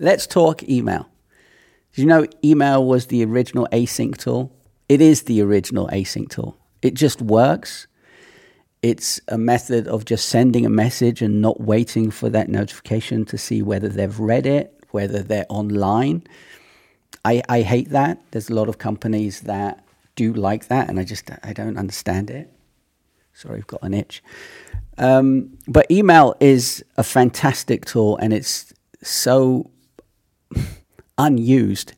Let's talk email. Did you know email was the original async tool? It is the original async tool. It just works. It's a method of just sending a message and not waiting for that notification to see whether they've read it, whether they're online. I, I hate that. There's a lot of companies that do like that, and I just I don't understand it. Sorry, I've got an itch. Um, but email is a fantastic tool, and it's so unused,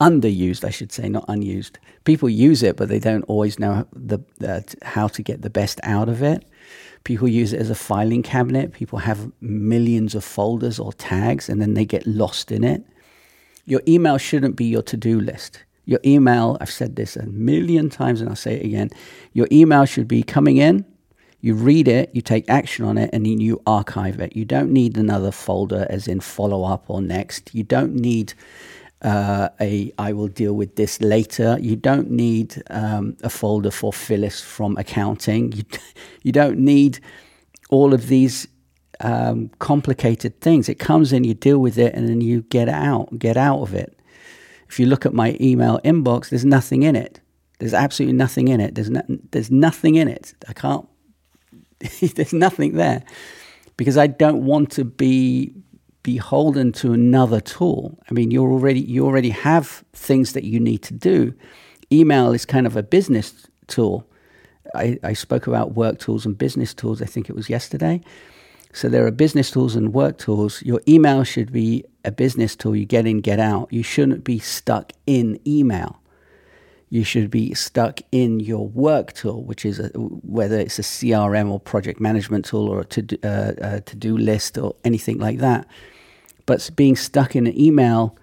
underused, I should say, not unused. People use it, but they don't always know the, uh, the, how to get the best out of it. People use it as a filing cabinet. People have millions of folders or tags, and then they get lost in it. Your email shouldn't be your to do list. Your email, I've said this a million times and I'll say it again. Your email should be coming in, you read it, you take action on it, and then you archive it. You don't need another folder, as in follow up or next. You don't need uh, a I will deal with this later. You don't need um, a folder for Phyllis from accounting. You, you don't need all of these um, complicated things. It comes in, you deal with it, and then you get out, get out of it. If you look at my email inbox, there's nothing in it. There's absolutely nothing in it. There's no, there's nothing in it. I can't there's nothing there because I don't want to be beholden to another tool. I mean, you're already you already have things that you need to do. Email is kind of a business tool. I, I spoke about work tools and business tools. I think it was yesterday. So there are business tools and work tools. Your email should be a business tool. You get in, get out. You shouldn't be stuck in email you should be stuck in your work tool, which is a, whether it's a CRM or project management tool or a to uh, a to-do list or anything like that. But being stuck in an email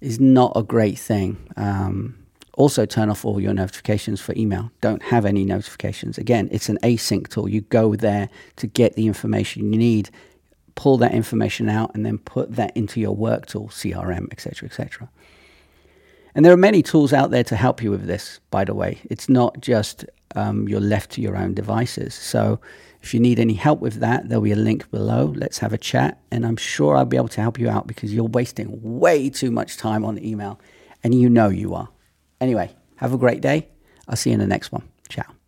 is not a great thing. Um, also, turn off all your notifications for email. Don't have any notifications. Again, it's an async tool. You go there to get the information you need, pull that information out, and then put that into your work tool, CRM, etc., etc. And there are many tools out there to help you with this, by the way. It's not just um, you're left to your own devices. So if you need any help with that, there'll be a link below. Let's have a chat. And I'm sure I'll be able to help you out because you're wasting way too much time on email. And you know you are. Anyway, have a great day. I'll see you in the next one. Ciao.